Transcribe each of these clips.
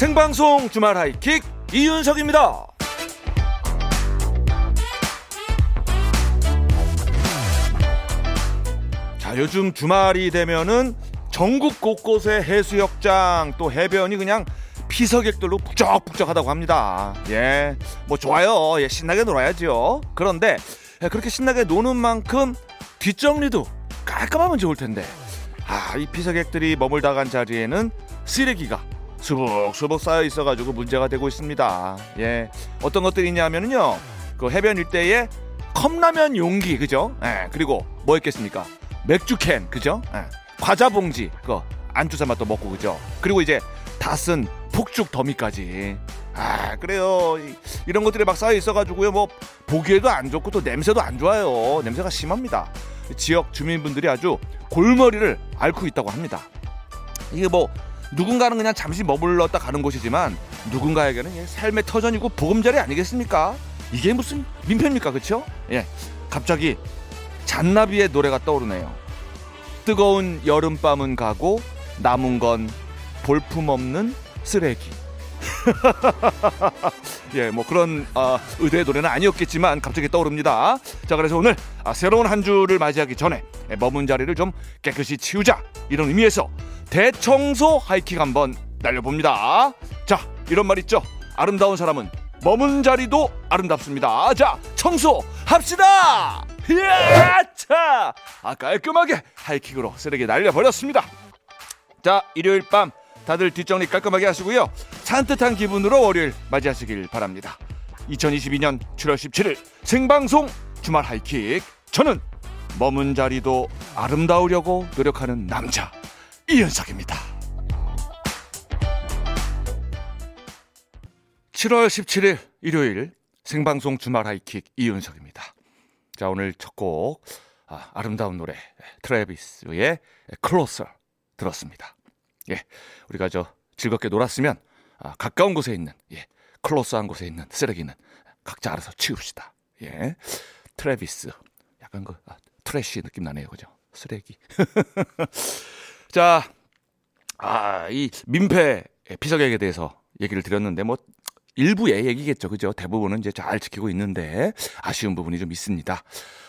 생방송 주말 하이킥 이윤석입니다. 자, 요즘 주말이 되면은 전국 곳곳의 해수욕장 또 해변이 그냥 피서객들로 북적북적하다고 합니다. 예, 뭐 좋아요. 예, 신나게 놀아야죠. 그런데 예, 그렇게 신나게 노는 만큼 뒷정리도 깔끔하면 좋을 텐데. 아, 이 피서객들이 머물다 간 자리에는 쓰레기가 수북수북 쌓여 있어가지고 문제가 되고 있습니다. 예, 어떤 것들이 있냐면요, 그 해변 일대에 컵라면 용기, 그죠? 예, 그리고 뭐 있겠습니까? 맥주캔, 그죠? 예, 과자 봉지, 그 안주 삼아 또 먹고 그죠? 그리고 이제 다 쓴 폭죽 더미까지. 아 그래요 이, 런 것들이 막 쌓여 있어가지고요 뭐 보기에도 안 좋고 또 냄새도 안 좋아요 냄새가 심합니다 지역 주민분들이 아주 골머리를 앓고 있다고 합니다 이게 뭐 누군가는 그냥 잠시 머물렀다 가는 곳이지만 누군가에게는 삶의 터전이고 보금자리 아니겠습니까? 이게 무슨 민폐입니까? 그쵸? 예. 갑자기 잔나비의 노래가 떠오르네요. 뜨거운 여름밤은 가고 남은 건 볼품없는 쓰레기. 예, 뭐 그런 어, 의도의 노래는 아니었겠지만 갑자기 떠오릅니다. 자, 그래서 오늘 아, 새로운 한 주를 맞이하기 전에 예, 머문 자리를 좀 깨끗이 치우자. 이런 의미에서 대청소 하이킥 한번 날려봅니다. 자, 이런 말 있죠. 아름다운 사람은 머문 자리도 아름답습니다. 자, 청소 합시다. 자, 아, 깔끔하게 하이킥으로 쓰레기 날려버렸습니다. 자, 일요일 밤 다들 뒷정리 깔끔하게 하시고요. 산뜻한 기분으로 월요일 맞이하시길 바랍니다. 2022년 7월 17일 생방송 주말 하이킥. 저는 머문 자리도 아름다우려고 노력하는 남자 이윤석입니다. 7월 17일 일요일 생방송 주말 하이킥 이윤석입니다. 자 오늘 첫 곡 아름다운 노래 트래비스의 Closer 들었습니다. 예, 우리가 저 즐겁게 놀았으면 아, 가까운 곳에 있는 예, close한 곳에 있는 쓰레기는 각자 알아서 치웁시다. 예, 트래비스 약간 그 아, trash 느낌 나네요, 그죠? 쓰레기. 자, 아, 이 민폐 피서객에 대해서 얘기를 드렸는데 뭐 일부의 얘기겠죠. 그죠? 대부분은 이제 잘 지키고 있는데 아쉬운 부분이 좀 있습니다.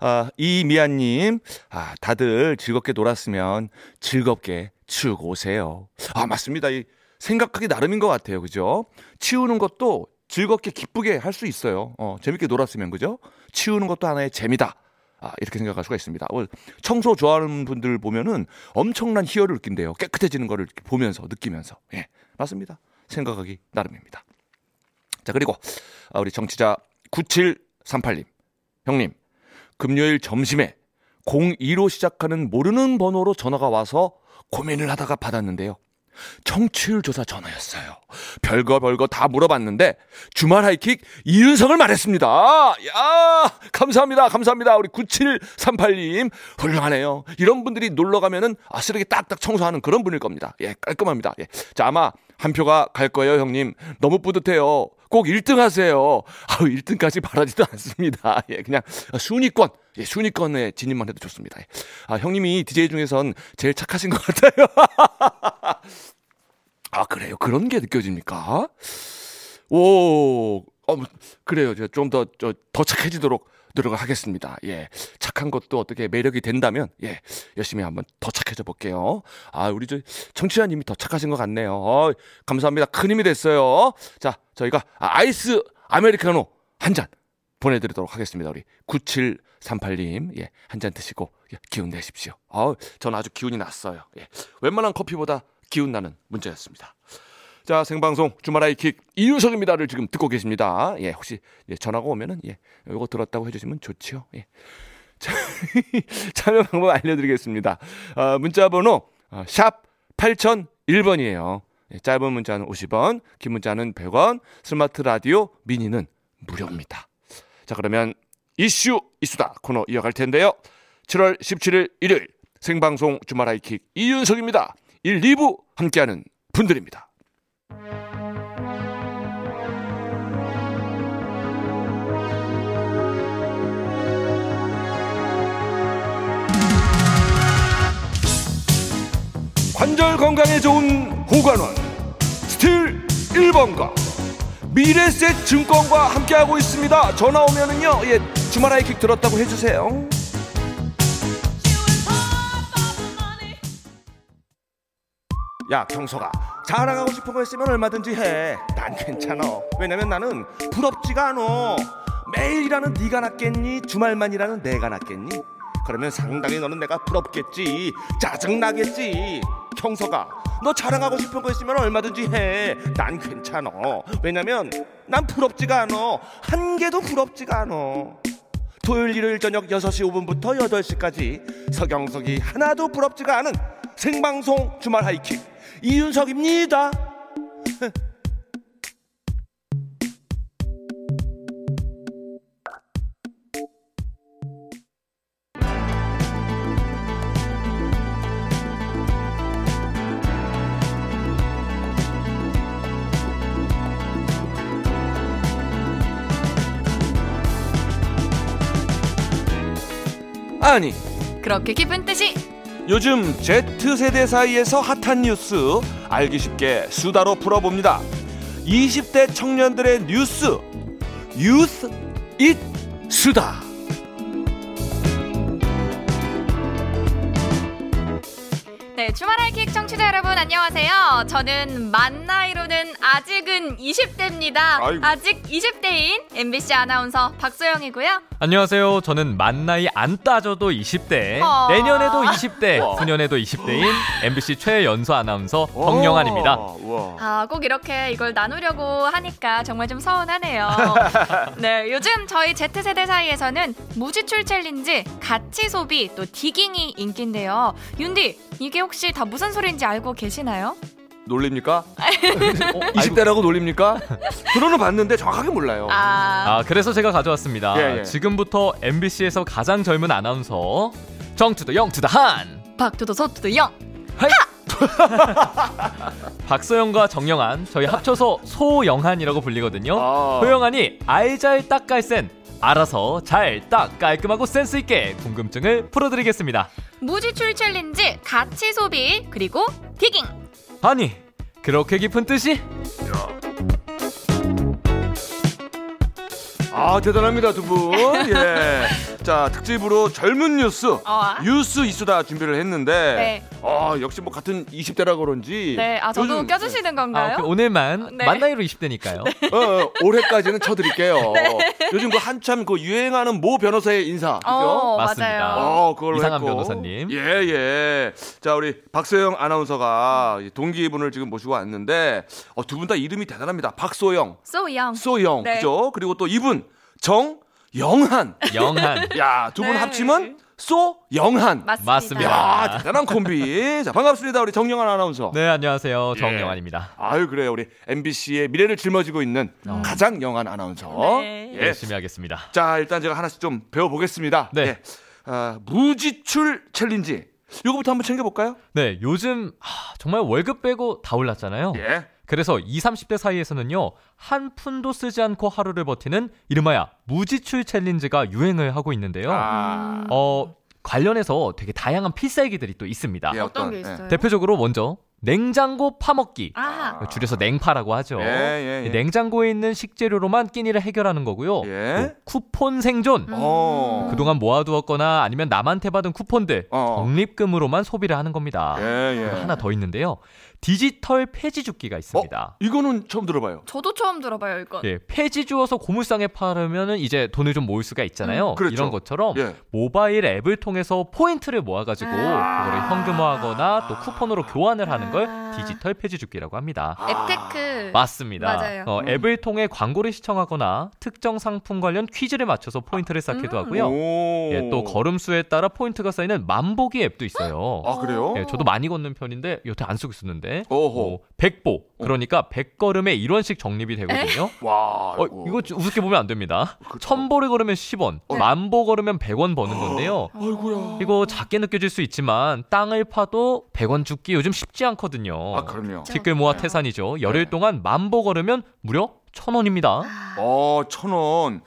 아, 이미아님, 아, 다들 즐겁게 놀았으면 즐겁게 치우고 오세요. 아, 맞습니다. 이 생각하기 나름인 것 같아요. 그죠? 치우는 것도 즐겁게 기쁘게 할 수 있어요. 어, 재밌게 놀았으면, 그죠? 치우는 것도 하나의 재미다. 아, 이렇게 생각할 수가 있습니다. 청소 좋아하는 분들 보면은 엄청난 희열을 느낀대요. 깨끗해지는 거를 보면서, 느끼면서. 예, 맞습니다. 생각하기 나름입니다. 자, 그리고 아, 우리 정치자 9738님. 형님, 금요일 점심에 02로 시작하는 모르는 번호로 전화가 와서 고민을 하다가 받았는데요. 청취율 조사 전화였어요. 별거 별거 다 물어봤는데 주말 하이킥 이윤석을 말했습니다. 야, 감사합니다. 감사합니다. 우리 9738님 훌륭하네요. 이런 분들이 놀러 가면은 아 쓰레기 딱딱 청소하는 그런 분일 겁니다. 예, 깔끔합니다. 예. 자, 아마 한 표가 갈 거예요, 형님. 너무 뿌듯해요. 꼭 1등 하세요. 아우, 1등까지 바라지도 않습니다. 예, 그냥 순위권, 예, 순위권에 진입만 해도 좋습니다. 예. 아, 형님이 DJ 중에선 제일 착하신 것 같아요. 아, 그래요? 그런 게 느껴집니까? 오, 어, 그래요. 제가 좀 더, 저, 더 착해지도록 노력을 하겠습니다. 예. 착한 것도 어떻게 매력이 된다면, 예. 열심히 한번 더 착해져 볼게요. 아, 우리 저, 청취자님이 더 착하신 것 같네요. 어, 감사합니다. 큰 힘이 됐어요. 자, 저희가 아, 아이스 아메리카노 한 잔 보내드리도록 하겠습니다. 우리 9738님, 예. 한 잔 드시고, 예, 기운 내십시오. 아 저는 아주 기운이 났어요. 예. 웬만한 커피보다 기운 나는 문자였습니다. 자, 생방송 주말 아이 킥 이유석입니다를 지금 듣고 계십니다. 예, 혹시 예, 전화가 오면은 예, 요거 들었다고 해주시면 좋죠. 예. 자, 참여 방법 알려드리겠습니다. 어, 문자 번호 어, 샵 8001번이에요. 예, 짧은 문자는 50원, 긴 문자는 100원, 스마트 라디오 미니는 무료입니다. 자, 그러면 이슈 이수다 코너 이어갈 텐데요. 7월 17일 일요일 생방송 주말 아이킥 이윤석입니다. 1, 2부 함께하는 분들입니다. 건강에 좋은 호관원 스틸 1번가 미래에셋 증권과 함께하고 있습니다. 전화 오면은요, 예, 주말 하이킥 들었다고 해주세요. 야, 경서가 자랑하고 싶은 거 있으면 얼마든지 해. 난 괜찮아. 왜냐면 나는 부럽지가 않아. 매일 일하는 네가 낫겠니? 주말만 일하는 내가 낫겠니? 그러면 상당히 너는 내가 부럽겠지. 짜증나겠지. 경서가 너 자랑하고 싶은 거 있으면 얼마든지 해. 난 괜찮아. 왜냐면 난 부럽지가 않아. 한 개도 부럽지가 않아. 토요일 일요일 저녁 6시 5분부터 8시까지 서경석이 하나도 부럽지가 않은 생방송 주말 하이킥 이윤석입니다. 아니 그렇게 기쁜 뜻이 요즘 Z세대 사이에서 핫한 뉴스 알기 쉽게 수다로 풀어봅니다. 20대 청년들의 뉴스 유스 잇 수다. 네 주말 하이킥 청취자 여러분 안녕하세요 저는 만 나이로는 아직은 20대입니다 아이고. 아직 20대인 MBC 아나운서 박소영이고요 안녕하세요. 저는 만 나이 안 따져도 20대, 어. 내년에도 20대, 와. 후년에도 20대인 MBC 최연소 아나운서 정영한입니다. 와. 아 꼭 이렇게 이걸 나누려고 하니까 정말 좀 서운하네요 네 요즘 저희 Z세대 사이에서는 무지출 챌린지 가치 소비 또 digging이 인기인데요 윤디 이게 혹시 다 무슨 소리인지 알고 계시나요? 놀립니까? 어, 아이고. 20대라고 놀립니까? 들어는 봤는데 정확하게 몰라요. 아, 아, 그래서 제가 가져왔습니다. 예, 예. 지금부터 MBC에서 가장 젊은 아나운서 정투더 영투더 한 박투도 소투도 영 박소영과 정영한 저희 합쳐서 소영한이라고 불리거든요. 아. 소영한이 알잘 딱깔센 알아서 잘 딱 깔끔하고 센스 있게 궁금증을 풀어드리겠습니다. 무지출 챌린지 가치 소비 그리고 디깅 아니 그렇게 깊은 뜻이? 아 대단합니다 두 분. 예. 자 특집으로 젊은 뉴스 어. 뉴스 이수다 준비를 했는데 네. 아 역시 뭐 같은 20대라 그런지 네, 아 저도 요즘- 껴주시는 아, 건가요? 그 오늘만 네. 만 나이로 20대니까요. 어, 어, 올해까지는 쳐드릴게요. 요즘 그 한참 그 유행하는 모 변호사의 인사, 그죠? 어, 맞습니다. 어, 그걸로 이상한 했고. 변호사님. 예, 예. 자, 우리 박소영 아나운서가 이 동기분을 지금 모시고 왔는데 어, 두분 다 이름이 대단합니다. 박소영, young. 소영, 네. 그죠? 그리고 또 이분 정 영한. 영한. 야, 두 분 네. 합치면 소 영한. 맞습니다. 맞습니다. 야, 대단한 콤비. 자, 반갑습니다. 우리 정영한 아나운서. 네 안녕하세요 예. 정영환입니다. 아유, 그래요. 우리 MBC의 미래를 짊어지고 있는 가장 영한 아나운서. 네. 예. 열심히 하겠습니다. 자, 일단 제가 하나씩 좀 배워 보겠습니다. 네. 예. 아, 무지출 챌린지. 요거부터 한번 챙겨 볼까요? 네 요즘 하, 정말 월급 빼고 다 올랐잖아요. 예. 그래서 20, 30대 사이에서는요 한 푼도 쓰지 않고 하루를 버티는 이름하여 무지출 챌린지가 유행을 하고 있는데요. 아. 어 관련해서 되게 다양한 필살기들이 또 있습니다. 예, 어떤 게 예. 있어요? 대표적으로 먼저 냉장고 파먹기. 아, 줄여서 냉파라고 하죠. 예, 예, 예. 이 냉장고에 있는 식재료로만 끼니를 해결하는 거고요. 예. 또 쿠폰 생존. 어. 그동안 모아두었거나 아니면 남한테 받은 쿠폰들 어. 적립금으로만 소비를 하는 겁니다. 예, 예. 하나 더 있는데요. 디지털 폐지 줍기가 있습니다. 이거는 처음 들어봐요. 저도 처음 들어봐요 이건. 예, 폐지 주워서 고물상에 팔으면은 이제 돈을 좀 모을 수가 있잖아요. 음, 그렇죠. 이런 것처럼 예. 모바일 앱을 통해서 포인트를 모아가지고 아. 그거를 현금화하거나 또 쿠폰으로 교환을 하는 걸 아. 디지털 폐지 줍기라고 합니다. 앱테크. 맞습니다. 맞아요. 어, 음. 앱을 통해 광고를 시청하거나 특정 상품 관련 퀴즈를 맞춰서 포인트를 쌓기도 음. 하고요. 오. 예, 또 걸음수에 따라 포인트가 쌓이는 만보기 앱도 있어요. 아, 그래요? 예, 저도 많이 걷는 편인데 여태 안 쓰고 있었는데. 오호. 어, 100보. 그러니까 100걸음에 1원씩 적립이 되거든요. 와. 어, 이거 좀 우습게 보면 안 됩니다. 그쵸. 1000보를 걸으면 10원, 어. 만보 걸으면 100원 버는 건데요. 아이고야. 이거 작게 느껴질 수 있지만 땅을 파도 100원 죽기 요즘 쉽지 않거든요. 아, 그럼요. 티끌 모아 태산이죠. 열흘 동안 만보 걸으면 무려 1000원입니다. 어, 천 원.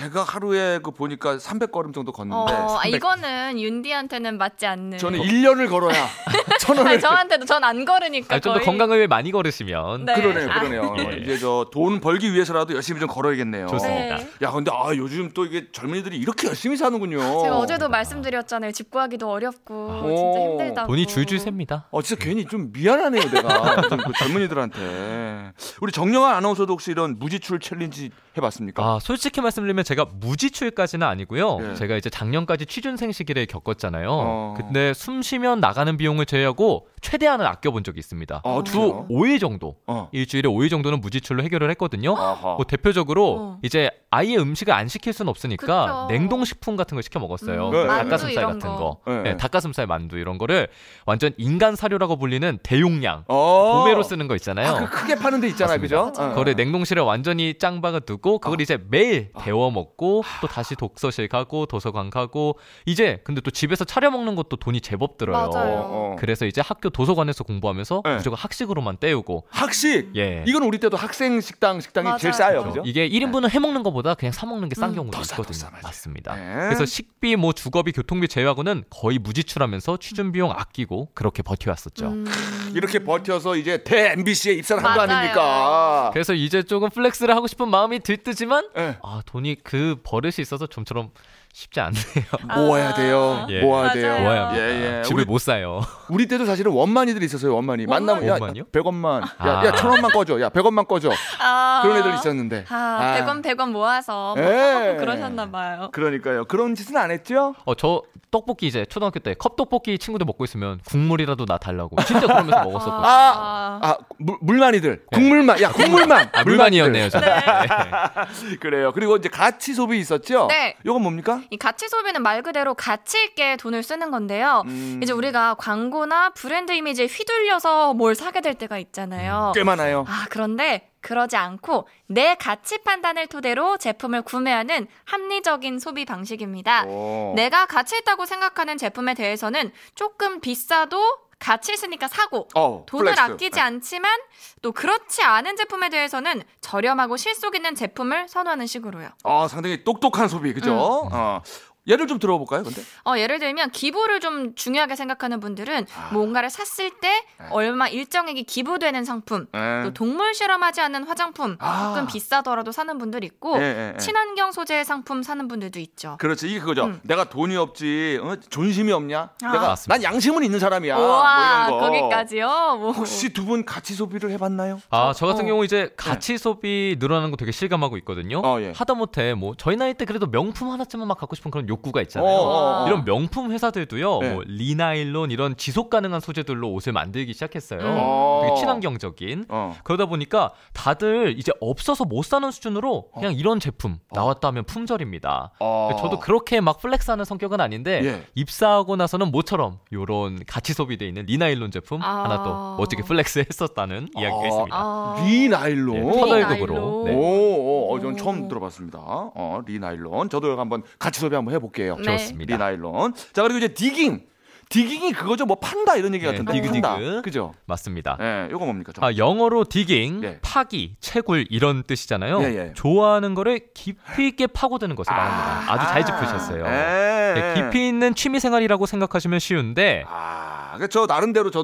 제가 하루에 그 보니까 300걸음 정도 걷는데 어, 아, 300. 이거는 윤디한테는 맞지 않는. 저는 1년을 걸어야 천 원을 아니, 저한테도 전 안 걸으니까 아, 좀 더. 건강을 위해 많이 걸으시면 네. 그러네요, 아. 그러네요. 예. 이제 저 돈 벌기 위해서라도 열심히 좀 걸어야겠네요. 좋습니다. 네. 야, 근데 아 요즘 또 이게 젊은이들이 이렇게 열심히 사는군요. 제가 어제도 말씀드렸잖아요. 집 구하기도 어렵고 오. 진짜 힘들다고. 돈이 줄줄 샙니다. 어 진짜 괜히 좀 미안하네요, 내가 좀 그 젊은이들한테. 우리 정영한 아나운서도 혹시 이런 무지출 챌린지 해봤습니까? 아, 솔직히 말씀드리면 제가 무지출까지는 아니고요. 예. 제가 이제 작년까지 취준생 시기를 겪었잖아요. 어. 근데 숨 쉬면 나가는 비용을 제외하고 최대한은 아껴본 적이 있습니다. 어, 주 그래요? 5일 정도, 어. 일주일에 5일 정도는 무지출로 해결을 했거든요. 아하. 뭐 대표적으로 어. 이제 아예 음식을 안 시킬 수는 없으니까 그쵸. 냉동식품 같은 걸 시켜 먹었어요. 음, 네. 만두 닭가슴살 같은 거. 거, 네. 네, 닭가슴살 만두 이런 거를 완전 인간 사료라고 불리는 대용량 어. 도매로 쓰는 거 있잖아요. 아, 그 크게 파는 데 있잖아요, 맞습니다. 그죠? 어. 그거를 냉동실에 완전히 짱박아 두고 그걸 어. 이제 매일 데워 먹고 또 다시 독서실 가고 도서관 가고 이제 근데 또 집에서 차려 먹는 것도 돈이 제법 들어요. 맞아요. 어. 그래서 이제 학교 도서관에서 공부하면서 네. 무조건 학식으로만 때우고 학식. 예. 이건 우리 때도 학생 식당 식당이 맞아요. 제일 싸요. 그죠? 이게 1인분을 해 먹는 것보다 그냥 사 먹는 게싼 음. 경우도 있거든요. 싸. 맞습니다. 네. 그래서 식비, 뭐 주거비, 교통비 제외하고는 거의 무지출하면서 취준 비용 아끼고 그렇게 버텨왔었죠. 음. 이렇게 버텨서 이제 대 MBC에 입사를 한 거. 아닙니까? 그래서 이제 조금 flex를 하고 싶은 마음이 들뜨지만 예. 아 돈이 그 버릇이 있어서 좀처럼 쉽지 않네요. 모아야 돼요. 예. 모아야 맞아요. 돼요. 모아야 합니다. 예, 예. 집을 우리, 못 사요. 우리 때도 사실은 원만이들이 있었어요. 원만이. 만나면 야, 원만이요? 100원만. 야, 아. 야, 1000원만 꺼줘. 야, 100원만 꺼줘. 아. 그런 애들 있었는데. 아, 아. 100원 100원 모아서 뭐 예. 그러셨나 봐요. 그러니까요. 그런 짓은 안 했죠? 어 저 떡볶이 이제 초등학교 때 컵떡볶이 친구들 먹고 있으면 국물이라도 나 달라고 진짜 그러면서 먹었었거든요. 아, 아, 물, 물만이들. 국물만. 야, 국물만. 아, 물만이었네요, 저는. 네. 그래요. 그리고 이제 가치 소비 있었죠? 네. 이건 뭡니까? 이 가치 소비는 말 그대로 가치 있게 돈을 쓰는 건데요. 음, 이제 우리가 광고나 브랜드 이미지에 휘둘려서 뭘 사게 될 때가 있잖아요. 꽤 많아요. 아, 그런데 그러지 않고 내 가치 판단을 토대로 제품을 구매하는 합리적인 소비 방식입니다. 오. 내가 가치 있다고 생각하는 제품에 대해서는 조금 비싸도 가치 있으니까 사고 어, 돈을 flex. 아끼지 네. 않지만 또 그렇지 않은 제품에 대해서는 저렴하고 실속 있는 제품을 선호하는 식으로요. 아, 상당히 똑똑한 소비, 그죠? 음. 어. 예를 좀 들어볼까요, 근데? 어, 예를 들면 기부를 좀 중요하게 생각하는 분들은 아. 뭔가를 샀을 때 네. 얼마 일정액이 기부되는 상품, 예. 또 동물 실험하지 않는 화장품 아. 조금 비싸더라도 사는 분들 있고 예. 친환경 소재의 상품 사는 분들도 있죠. 그렇지 이게 그거죠. 음. 내가 돈이 없지, 어? 존심이 없냐? 아. 내가 맞습니다. 난 양심은 있는 사람이야. 우와 뭐 이런 거. 거기까지요. 뭐. 혹시 두분 가치 소비를 해봤나요? 아, 저 같은 어. 경우 이제 가치 소비 늘어나는 거 되게 실감하고 있거든요. 어, 예. 하다못해 뭐 저희 나이 때 그래도 명품 하나쯤은 막 갖고 싶은 그런 욕 구가 있잖아요. 어, 어, 어. 이런 명품 회사들도요, 네. 뭐 Re-Nylon 이런 지속 가능한 소재들로 옷을 만들기 시작했어요. 음. 어. 되게 친환경적인. 어. 그러다 보니까 다들 이제 없어서 못 사는 수준으로 그냥 이런 제품 나왔다 하면 품절입니다. 어. 저도 그렇게 막 flex하는 성격은 아닌데 예. 입사하고 나서는 모처럼 요런 가치 소비돼 있는 Re-Nylon 제품 아. 하나 또 멋지게 flex했었다는 이야기가 있습니다. 아. Re-Nylon. 예, 터널- 터널급으로. Re-Nylon. 네. 오, 오, 어, 전 오. 처음 들어봤습니다. 어, Re-Nylon. 저도 한번 가치 소비 한번 해 볼게요. 네. 좋습니다. Re-Nylon. 자 그리고 이제 디깅. 디깅이 그거죠. 뭐 판다 이런 얘기 네, 같은데. 디그, 판다. 디그. 그죠? 맞습니다. 예, 요거 뭡니까? 좀? 아, 영어로 디깅, 예. 파기, 채굴 이런 뜻이잖아요. 예, 예. 좋아하는 거를 깊이 있게 파고드는 것을 말합니다. 아주 잘 짚으셨어요. 예. 네, 깊이 있는 취미 생활이라고 생각하시면 쉬운데 아, 그저 나름대로 저도